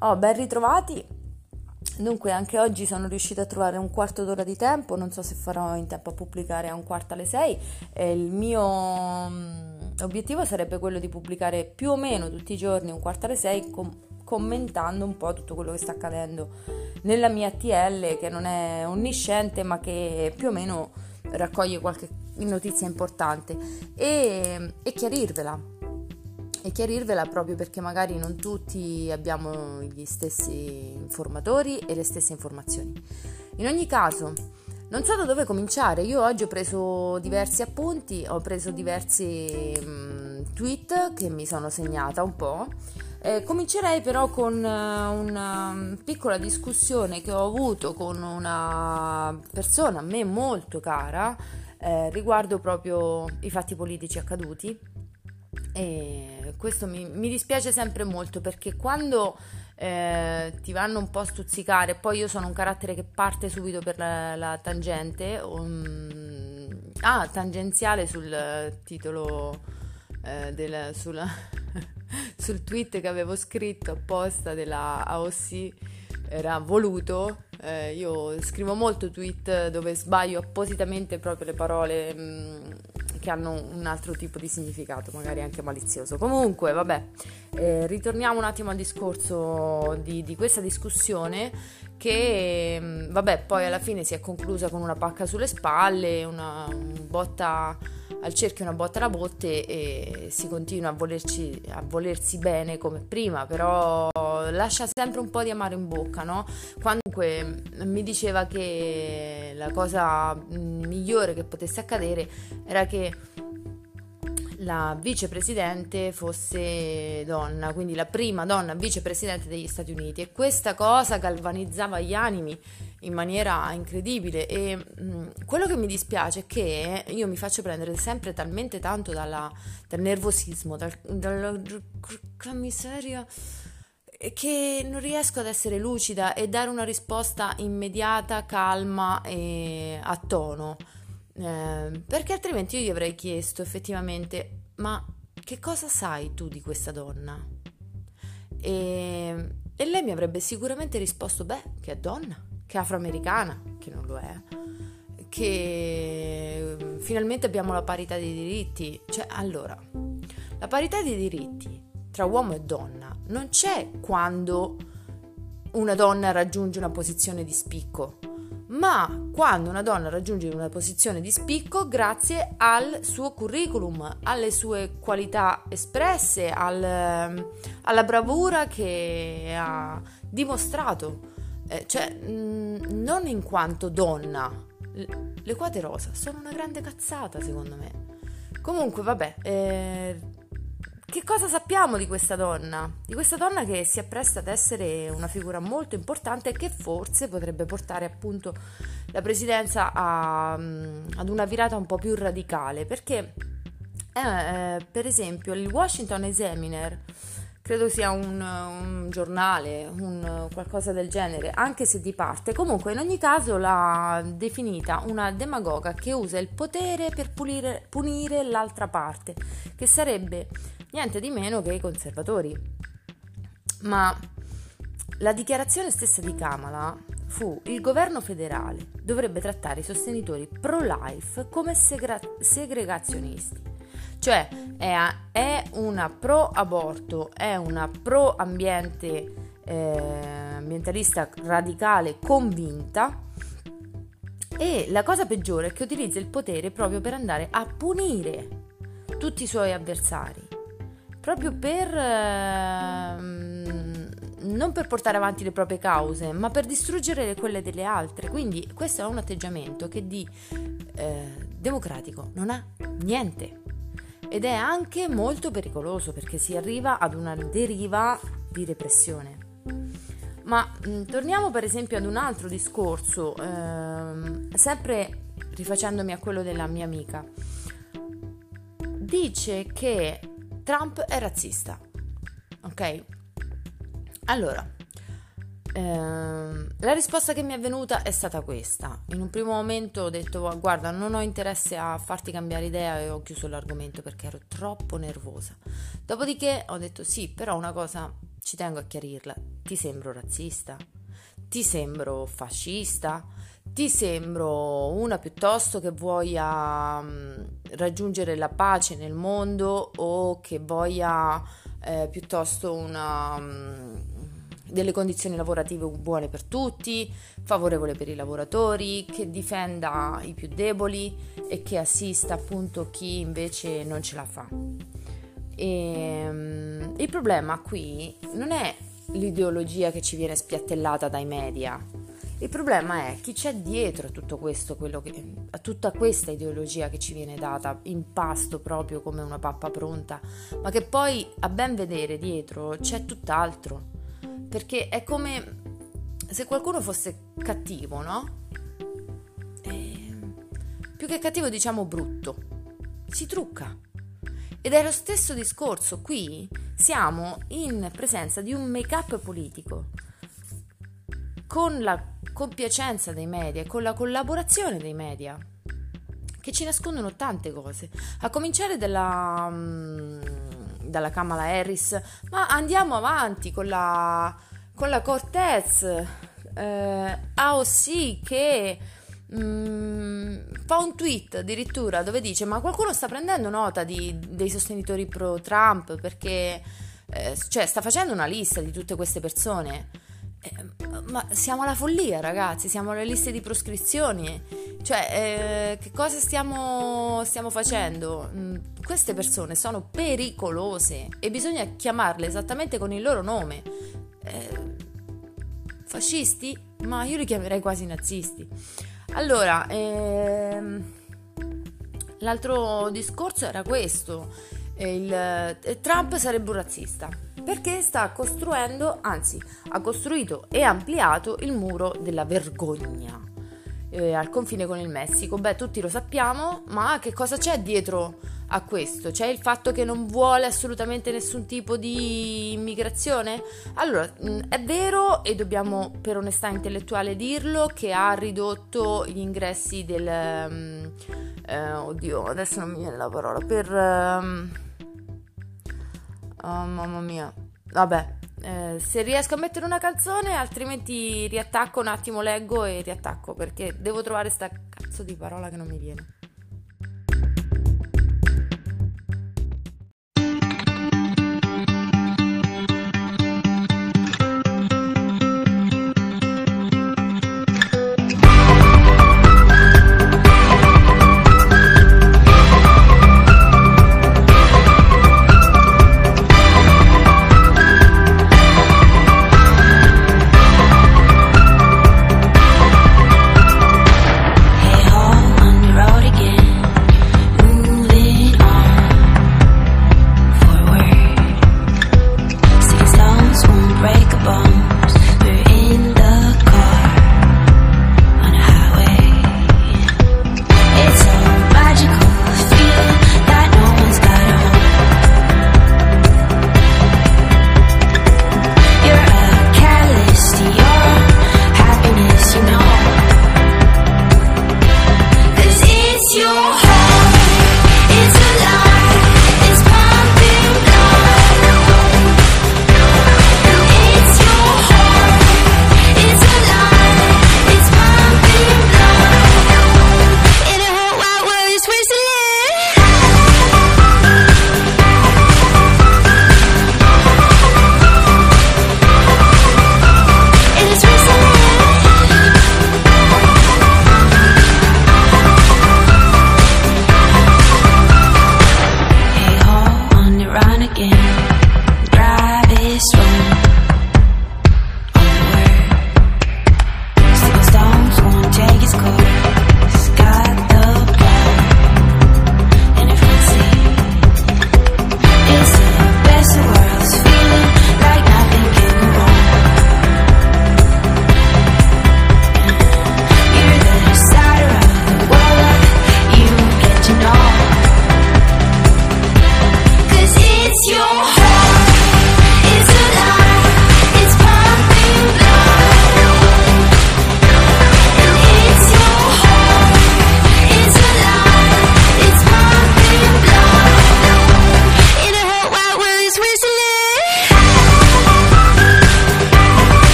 Oh, ben ritrovati. Dunque, anche oggi sono riuscita a trovare un quarto d'ora di tempo, non so se farò in tempo a pubblicare a un quarto alle sei. Eh, il mio mm, obiettivo sarebbe quello di pubblicare più o meno tutti i giorni un quarto alle sei com- commentando un po' tutto quello che sta accadendo nella mia TL, che non è onnisciente, ma che più o meno raccoglie qualche notizia importante e, e chiarirvela e chiarirvela proprio perché magari non tutti abbiamo gli stessi informatori e le stesse informazioni. In ogni caso, non so da dove cominciare, io oggi ho preso diversi appunti, ho preso diversi um, tweet che mi sono segnata un po'. Eh, comincerei però con uh, una piccola discussione che ho avuto con una persona a me molto cara eh, riguardo proprio i fatti politici accaduti e questo mi, mi dispiace sempre molto perché quando eh, ti vanno un po' a stuzzicare, poi io sono un carattere che parte subito per la, la tangente, um, ah, tangenziale sul titolo eh, del, sul, sul tweet che avevo scritto apposta della AOC era voluto. Eh, io scrivo molto tweet dove sbaglio appositamente proprio le parole mh, mm, che hanno un altro tipo di significato, magari anche malizioso. Comunque, vabbè, eh, ritorniamo un attimo al discorso di, di questa discussione che, mm, vabbè, poi alla fine si è conclusa con una pacca sulle spalle, una, una botta al cerchio, una botta alla botte e si continua a, volerci, a volersi bene come prima, però lascia sempre un po' di amaro in bocca, no? Quando mi diceva che la cosa mm, migliore che potesse accadere era che la vicepresidente fosse donna, quindi la prima donna vicepresidente degli Stati Uniti e questa cosa galvanizzava gli animi in maniera incredibile e quello che mi dispiace è che io mi faccio prendere sempre talmente tanto dalla, dal nervosismo, dal, dalla miseria che non riesco ad essere lucida e dare una risposta immediata, calma e a tono. Eh, perché altrimenti io gli avrei chiesto effettivamente, ma che cosa sai tu di questa donna? E, e lei mi avrebbe sicuramente risposto, beh, che è donna, che è afroamericana, che non lo è, che finalmente abbiamo la parità dei diritti. Cioè, allora, la parità dei diritti tra uomo e donna non c'è quando una donna raggiunge una posizione di spicco, ma quando una donna raggiunge una posizione di spicco grazie al suo curriculum, alle sue qualità espresse, al, alla bravura che ha dimostrato, eh, cioè mh, mm, non in quanto donna. Le quote rosa sono una grande cazzata secondo me. Comunque, vabbè, eh, che cosa sappiamo di questa donna? Di questa donna che si appresta ad essere una figura molto importante e che forse potrebbe portare appunto la presidenza a, mm, ad una virata un po' più radicale, perché eh, per esempio il Washington Examiner credo sia un, un giornale, un, qualcosa del genere, anche se di parte. Comunque, in ogni caso, l'ha definita una demagoga che usa il potere per pulire, punire l'altra parte, che sarebbe niente di meno che i conservatori. Ma la dichiarazione stessa di Kamala fu il governo federale dovrebbe trattare i sostenitori pro-life come segra- segregazionisti. Cioè è, è, una pro-aborto, è una pro-ambiente eh, ambientalista radicale convinta e la cosa peggiore è che utilizza il potere proprio per andare a punire tutti i suoi avversari proprio per ehm, non per portare avanti le proprie cause, ma per distruggere quelle delle altre. Quindi questo è un atteggiamento che di eh, democratico non ha niente ed è anche molto pericoloso perché si arriva ad una deriva di repressione. Ma mh, torniamo per esempio ad un altro discorso, ehm, sempre rifacendomi a quello della mia amica. Dice che Trump è razzista. Ok? Allora, Ehm, la risposta che mi è venuta è stata questa. In un primo momento ho detto guarda non ho interesse a farti cambiare idea e ho chiuso l'argomento perché ero troppo nervosa. Dopodiché ho detto sì, però una cosa ci tengo a chiarirla. Ti sembro razzista? Ti sembro fascista? Ti sembro una piuttosto che voglia mh, raggiungere la pace nel mondo o che voglia eh, piuttosto una... Delle condizioni lavorative buone per tutti, favorevole per i lavoratori, che difenda i più deboli e che assista appunto chi invece non ce la fa. E, um, il problema qui non è l'ideologia che ci viene spiattellata dai media. Il problema è chi c'è dietro a tutto questo, che, a tutta questa ideologia che ci viene data in pasto proprio come una pappa pronta, ma che poi a ben vedere dietro c'è tutt'altro perché è come se qualcuno fosse cattivo, no? E ehm, più che cattivo diciamo brutto, si trucca. Ed è lo stesso discorso, qui siamo in presenza di un make-up politico, con la compiacenza dei media e con la collaborazione dei media, che ci nascondono tante cose, a cominciare dalla... Um, dalla Kamala Harris, ma andiamo avanti con la, con la Cortez, eh, AOC che mm, fa un tweet addirittura dove dice ma qualcuno sta prendendo nota di, dei sostenitori pro Trump perché eh, cioè, sta facendo una lista di tutte queste persone. Eh, ma siamo alla follia, ragazzi, siamo alle liste di proscrizioni. Cioè, eh, che cosa stiamo, stiamo facendo? Mm, queste persone sono pericolose e bisogna chiamarle esattamente con il loro nome. Eh, fascisti? Ma io li chiamerei quasi nazisti. Allora, ehm, l'altro discorso era questo. Il, eh, Trump sarebbe un razzista perché sta costruendo, anzi ha costruito e ampliato il muro della vergogna eh, al confine con il Messico. Beh, tutti lo sappiamo, ma che cosa c'è dietro a questo? C'è il fatto che non vuole assolutamente nessun tipo di immigrazione? Allora, mm, è vero e dobbiamo per onestà intellettuale dirlo che ha ridotto gli ingressi del... Um, eh, oddio, adesso non mi viene la parola, per... Um, oh, mamma mia. Vabbè, eh, se riesco a mettere una canzone, altrimenti riattacco un attimo, leggo e riattacco perché devo trovare sta cazzo di parola che non mi viene.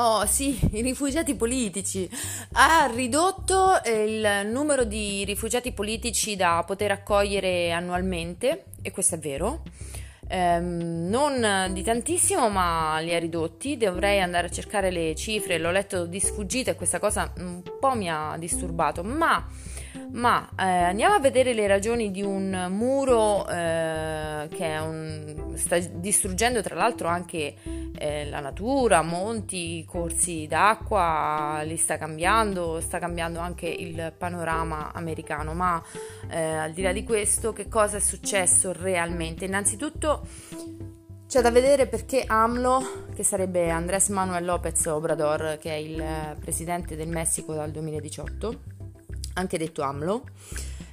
Oh sì, i rifugiati politici. Ha ridotto il numero di rifugiati politici da poter accogliere annualmente, e questo è vero. Ehm, non di tantissimo, ma li ha ridotti. Dovrei andare a cercare le cifre, l'ho letto di sfuggita e questa cosa un po' mi ha disturbato, ma ma eh, andiamo a vedere le ragioni di un muro eh, che un, sta distruggendo tra l'altro anche eh, la natura, monti, corsi d'acqua, li sta cambiando, sta cambiando anche il panorama americano. Ma eh, al di là di questo, che cosa è successo realmente? Innanzitutto c'è da vedere perché AMLO, che sarebbe Andrés Manuel López Obrador, che è il presidente del Messico dal 2018, anche detto AMLO.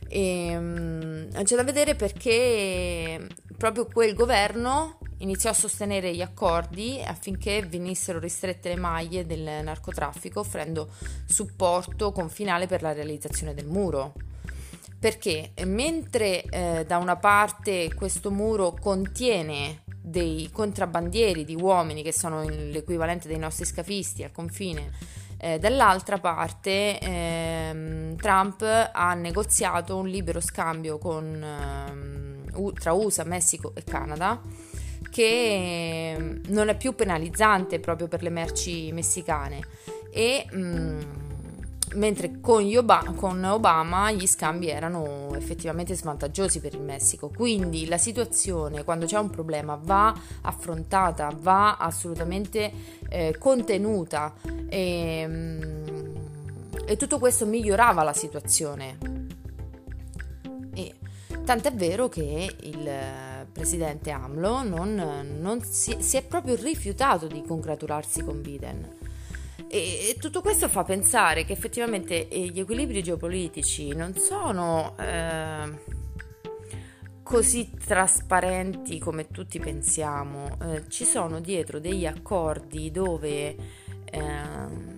E, um, c'è da vedere perché proprio quel governo iniziò a sostenere gli accordi affinché venissero ristrette le maglie del narcotraffico, offrendo supporto confinale per la realizzazione del muro. Perché mentre eh, da una parte questo muro contiene dei contrabbandieri di uomini che sono l'equivalente dei nostri scafisti al confine eh, dall'altra parte ehm, Trump ha negoziato un libero scambio con, ehm, tra USA, Messico e Canada che ehm, non è più penalizzante proprio per le merci messicane. E mh, mm, mentre con, Obama, gli scambi erano effettivamente svantaggiosi per il Messico. Quindi la situazione, quando c'è un problema, va affrontata, va assolutamente eh, contenuta e, mm, e, tutto questo migliorava la situazione. E tant'è vero che il presidente AMLO non, non si, si, è proprio rifiutato di congratularsi con Biden e, tutto questo fa pensare che effettivamente eh, gli equilibri geopolitici non sono eh, così trasparenti come tutti pensiamo. Eh, ci sono dietro degli accordi dove ehm,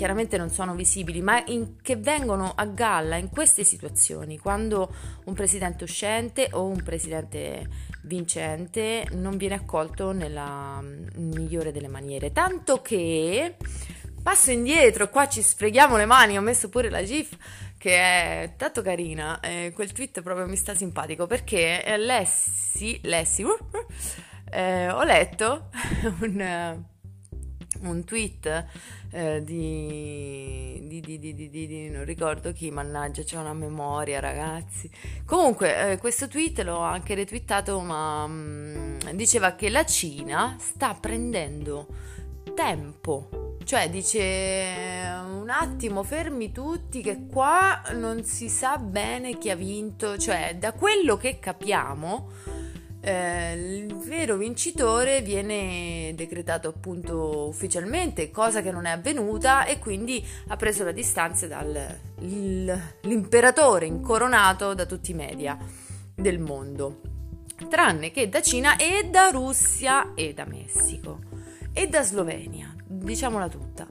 chiaramente non sono visibili, ma in, che vengono a galla in queste situazioni, quando un presidente uscente o un presidente vincente non viene accolto nella mm, migliore delle maniere. Tanto che passo indietro, qua ci sfreghiamo le mani, ho messo pure la GIF che è tanto carina, eh, quel tweet proprio mi sta simpatico perché eh, Lessi, Lessi uh, uh, eh, ho letto un, un tweet eh, di, di, di, di, non ricordo chi, mannaggia, c'è una memoria, ragazzi. Comunque, eh, questo tweet l'ho anche retweetato, ma mh, mm, diceva che la Cina sta prendendo tempo. Cioè, dice un attimo, fermi tutti, che qua non si sa bene chi ha vinto. Cioè, da quello che capiamo eh, il vero vincitore viene decretato appunto ufficialmente, cosa che non è avvenuta e quindi ha preso la distanza dall'imperatore incoronato da tutti i media del mondo, tranne che da Cina e da Russia e da Messico e da Slovenia, diciamola tutta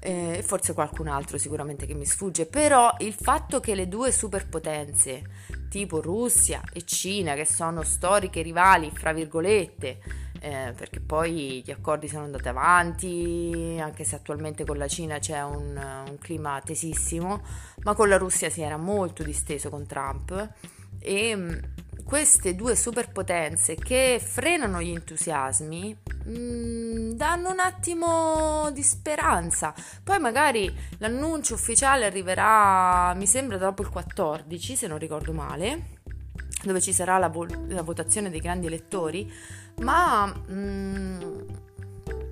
eh, forse qualcun altro sicuramente che mi sfugge, però il fatto che le due superpotenze tipo Russia e Cina, che sono storiche rivali, fra virgolette, eh, perché poi gli accordi sono andati avanti, anche se attualmente con la Cina c'è un, un clima tesissimo, ma con la Russia si era molto disteso con Trump e mm, queste due superpotenze che frenano gli entusiasmi mh, mm, danno un attimo di speranza. Poi magari l'annuncio ufficiale arriverà, mi sembra, dopo il 14, se non ricordo male, dove ci sarà la, vo- la votazione dei grandi elettori, ma mh, mm,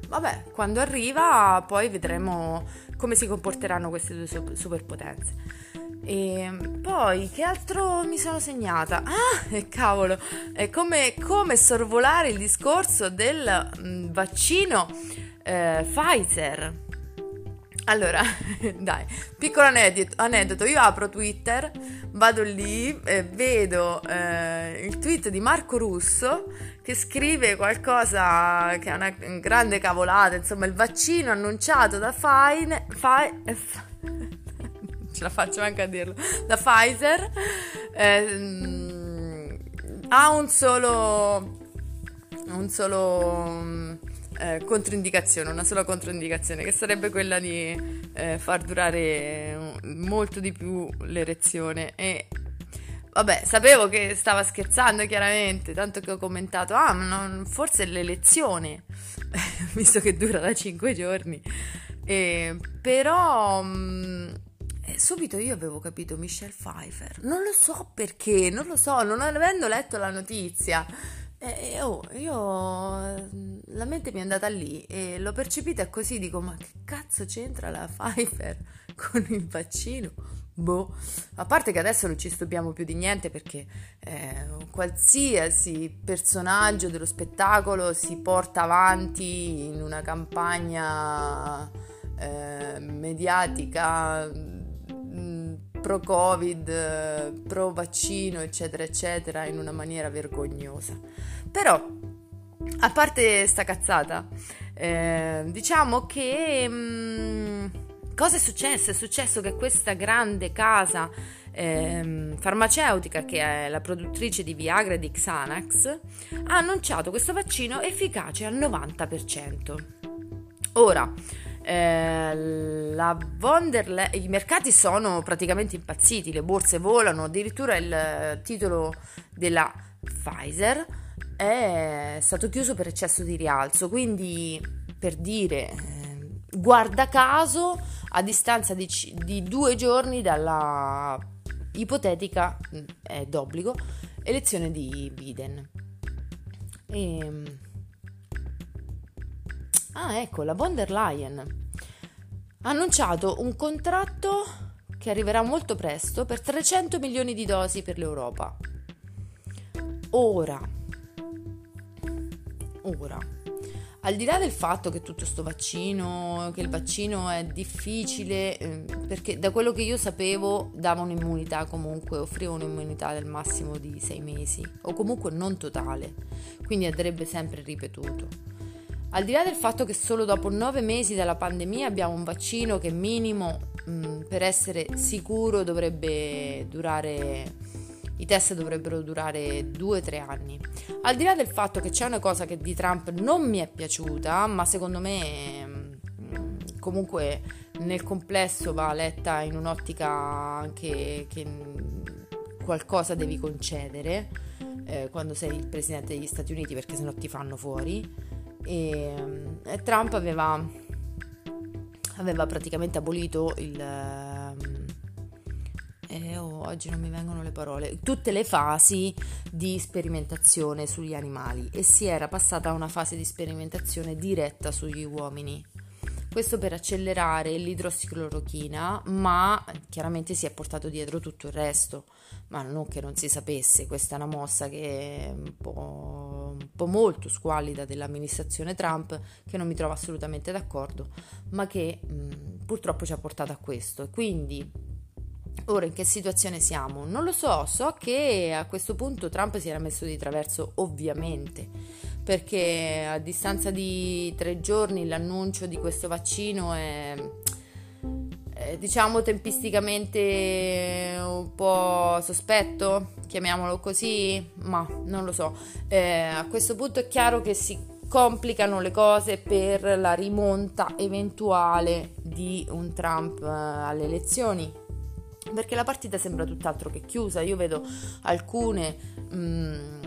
vabbè, quando arriva poi vedremo come si comporteranno queste due superpotenze. E poi che altro mi sono segnata? Ah, eh, cavolo, è come, come, sorvolare il discorso del mm, vaccino eh, Pfizer. Allora, dai, piccolo aneddoto, io apro Twitter, vado lì, eh, vedo eh, il tweet di Marco Russo che scrive qualcosa che è una grande cavolata, insomma il vaccino annunciato da Fine, Fi, eh, ce la faccio anche a dirlo, da Pfizer, eh, ha un solo, un solo eh, controindicazione, una sola controindicazione, che sarebbe quella di eh, far durare molto di più l'erezione. E vabbè, sapevo che stava scherzando chiaramente, tanto che ho commentato, ah, non, forse l'elezione, visto che dura da 5 giorni. E, però... Mh, mm, subito io avevo capito Michelle Pfeiffer. Non lo so perché, non lo so, non avendo letto la notizia. E oh, io la mente mi è andata lì e l'ho percepita così, dico ma che cazzo c'entra la Pfeiffer con il vaccino? Boh, a parte che adesso non ci stupiamo più di niente perché eh, qualsiasi personaggio dello spettacolo si porta avanti in una campagna eh, mediatica pro covid, pro vaccino, eccetera, eccetera, in una maniera vergognosa. Però, a parte sta cazzata, eh, diciamo che... Mh, mm, cosa è successo? È successo che questa grande casa eh, farmaceutica, che è la produttrice di Viagra e di Xanax, ha annunciato questo vaccino efficace al 90%. Ora, eh, Le- i mercati sono praticamente impazziti, le borse volano, addirittura il titolo della Pfizer è stato chiuso per eccesso di rialzo, quindi per dire, eh, guarda caso, a distanza di, di due giorni dalla ipotetica, mm, è d'obbligo, elezione di Biden. E, ehm, Ah, ecco, la von der Leyen ha annunciato un contratto che arriverà molto presto per 300 milioni di dosi per l'Europa. Ora, ora, al di là del fatto che tutto sto vaccino, che il vaccino è difficile, eh, perché da quello che io sapevo dava un'immunità comunque, offriva un'immunità del massimo di sei mesi, o comunque non totale, quindi andrebbe sempre ripetuto. Al di là del fatto che solo dopo nove mesi dalla pandemia abbiamo un vaccino che minimo mh, mm, per essere sicuro dovrebbe durare, i test dovrebbero durare due o tre anni. Al di là del fatto che c'è una cosa che di Trump non mi è piaciuta, ma secondo me mh, mm, comunque nel complesso va letta in un'ottica anche che qualcosa devi concedere eh, quando sei il presidente degli Stati Uniti perché sennò ti fanno fuori e, e Trump aveva, aveva, praticamente abolito il... Eh, oh, oggi non mi vengono le parole, tutte le fasi di sperimentazione sugli animali e si era passata a una fase di sperimentazione diretta sugli uomini. Questo per accelerare l'idrossiclorochina, ma chiaramente si è portato dietro tutto il resto. Ma non che non si sapesse, questa è una mossa che è un po', un po molto squallida dell'amministrazione Trump, che non mi trovo assolutamente d'accordo, ma che mh, purtroppo ci ha portato a questo. Quindi Ora in che situazione siamo? Non lo so, so che a questo punto Trump si era messo di traverso ovviamente, perché a distanza di tre giorni l'annuncio di questo vaccino è, è diciamo tempisticamente un po' sospetto, chiamiamolo così, ma non lo so. Eh, a questo punto è chiaro che si complicano le cose per la rimonta eventuale di un Trump eh, alle elezioni perché la partita sembra tutt'altro che chiusa. Io vedo alcune mh, mm,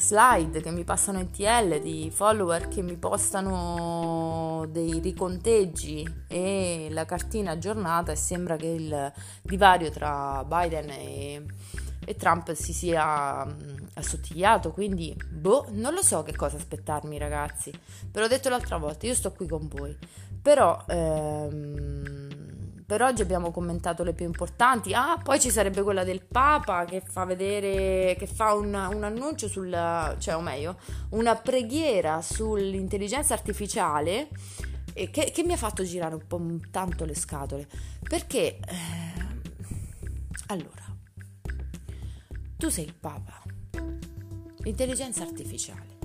slide che mi passano in TL di follower che mi postano dei riconteggi e la cartina aggiornata e sembra che il divario tra Biden e, e Trump si sia mh, assottigliato. Quindi, boh, non lo so che cosa aspettarmi, ragazzi. Ve l'ho detto l'altra volta, io sto qui con voi. Però. Ehm, per oggi abbiamo commentato le più importanti. Ah, poi ci sarebbe quella del Papa che fa vedere, che fa un, un annuncio sul, cioè o meglio, una preghiera sull'intelligenza artificiale che, che mi ha fatto girare un po' tanto le scatole. Perché, eh, allora, tu sei il Papa, l'intelligenza artificiale.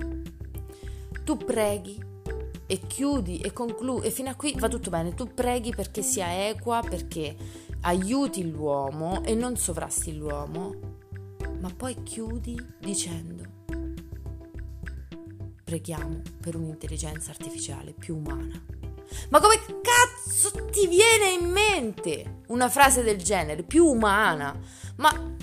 Tu preghi e chiudi e concludi e fino a qui va tutto bene. Tu preghi perché sia equa, perché aiuti l'uomo e non sovrasti l'uomo, ma poi chiudi dicendo preghiamo per un'intelligenza artificiale più umana. Ma come cazzo ti viene in mente una frase del genere, più umana? Ma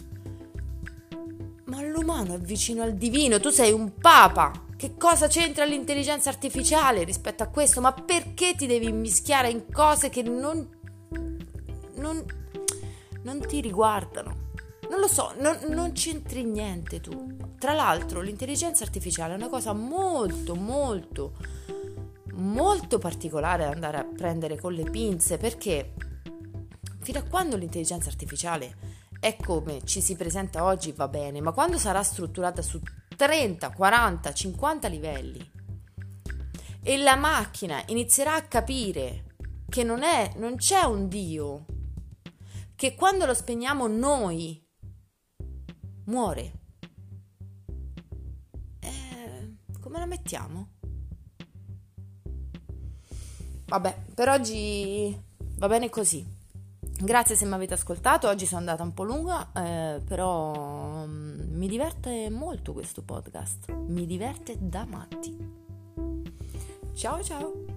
ma l'umano è vicino al divino, tu sei un papa. Che cosa c'entra l'intelligenza artificiale rispetto a questo? Ma perché ti devi mischiare in cose che non non, non ti riguardano? Non lo so, non, non c'entri niente tu. Tra l'altro, l'intelligenza artificiale è una cosa molto, molto, molto particolare da andare a prendere con le pinze perché fino a quando l'intelligenza artificiale è come ci si presenta oggi va bene, ma quando sarà strutturata su 30, 40, 50 livelli e la macchina inizierà a capire che non, è, non c'è un Dio, che quando lo spegniamo noi muore. Eh, come la mettiamo? Vabbè, per oggi va bene così. Grazie se mi avete ascoltato, oggi sono andata un po' lunga, eh, però um, mi diverte molto questo podcast, mi diverte da matti. Ciao ciao!